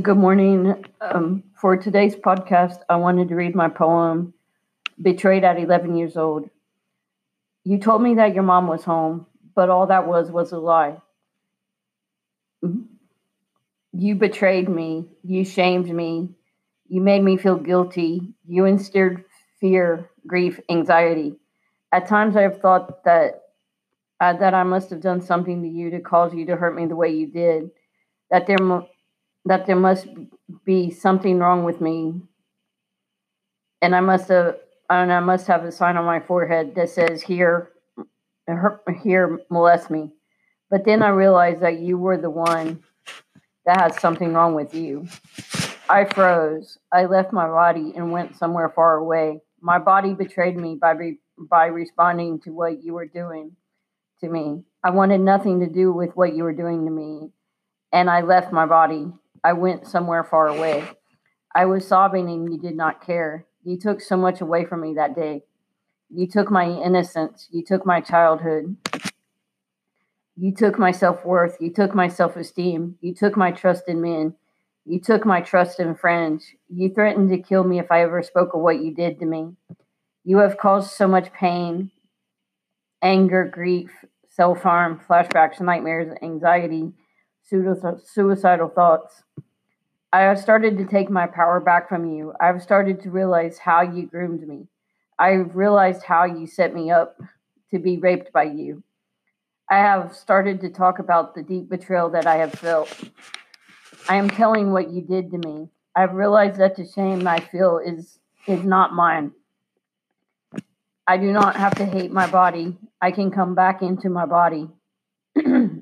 Good morning. Um, for today's podcast, I wanted to read my poem, Betrayed at 11 Years Old. You told me that your mom was home, but all that was was a lie. You betrayed me. You shamed me. You made me feel guilty. You instilled fear, grief, anxiety. At times, I have thought that uh, that I must have done something to you to cause you to hurt me the way you did. That there that there must be something wrong with me. And i must have and i must have a sign on my forehead that says here here molest me. But then i realized that you were the one that had something wrong with you. I froze. I left my body and went somewhere far away. My body betrayed me by re- by responding to what you were doing to me. I wanted nothing to do with what you were doing to me and i left my body I went somewhere far away. I was sobbing and you did not care. You took so much away from me that day. You took my innocence. You took my childhood. You took my self worth. You took my self esteem. You took my trust in men. You took my trust in friends. You threatened to kill me if I ever spoke of what you did to me. You have caused so much pain, anger, grief, self harm, flashbacks, nightmares, anxiety, suicidal thoughts. I have started to take my power back from you. I've started to realize how you groomed me. I've realized how you set me up to be raped by you. I have started to talk about the deep betrayal that I have felt. I am telling what you did to me. I've realized that the shame I feel is is not mine. I do not have to hate my body. I can come back into my body.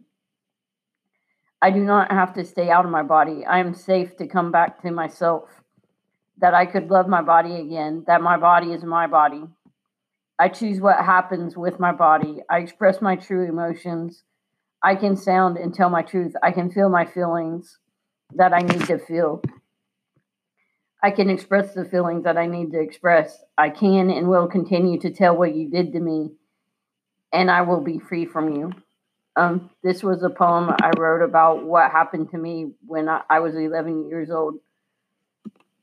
I do not have to stay out of my body. I am safe to come back to myself. That I could love my body again, that my body is my body. I choose what happens with my body. I express my true emotions. I can sound and tell my truth. I can feel my feelings that I need to feel. I can express the feelings that I need to express. I can and will continue to tell what you did to me, and I will be free from you. Um, this was a poem I wrote about what happened to me when I, I was 11 years old.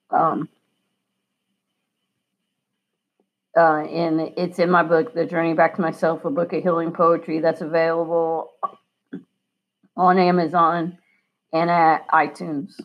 Um, uh, and it's in my book, The Journey Back to Myself, a book of healing poetry that's available on Amazon and at iTunes.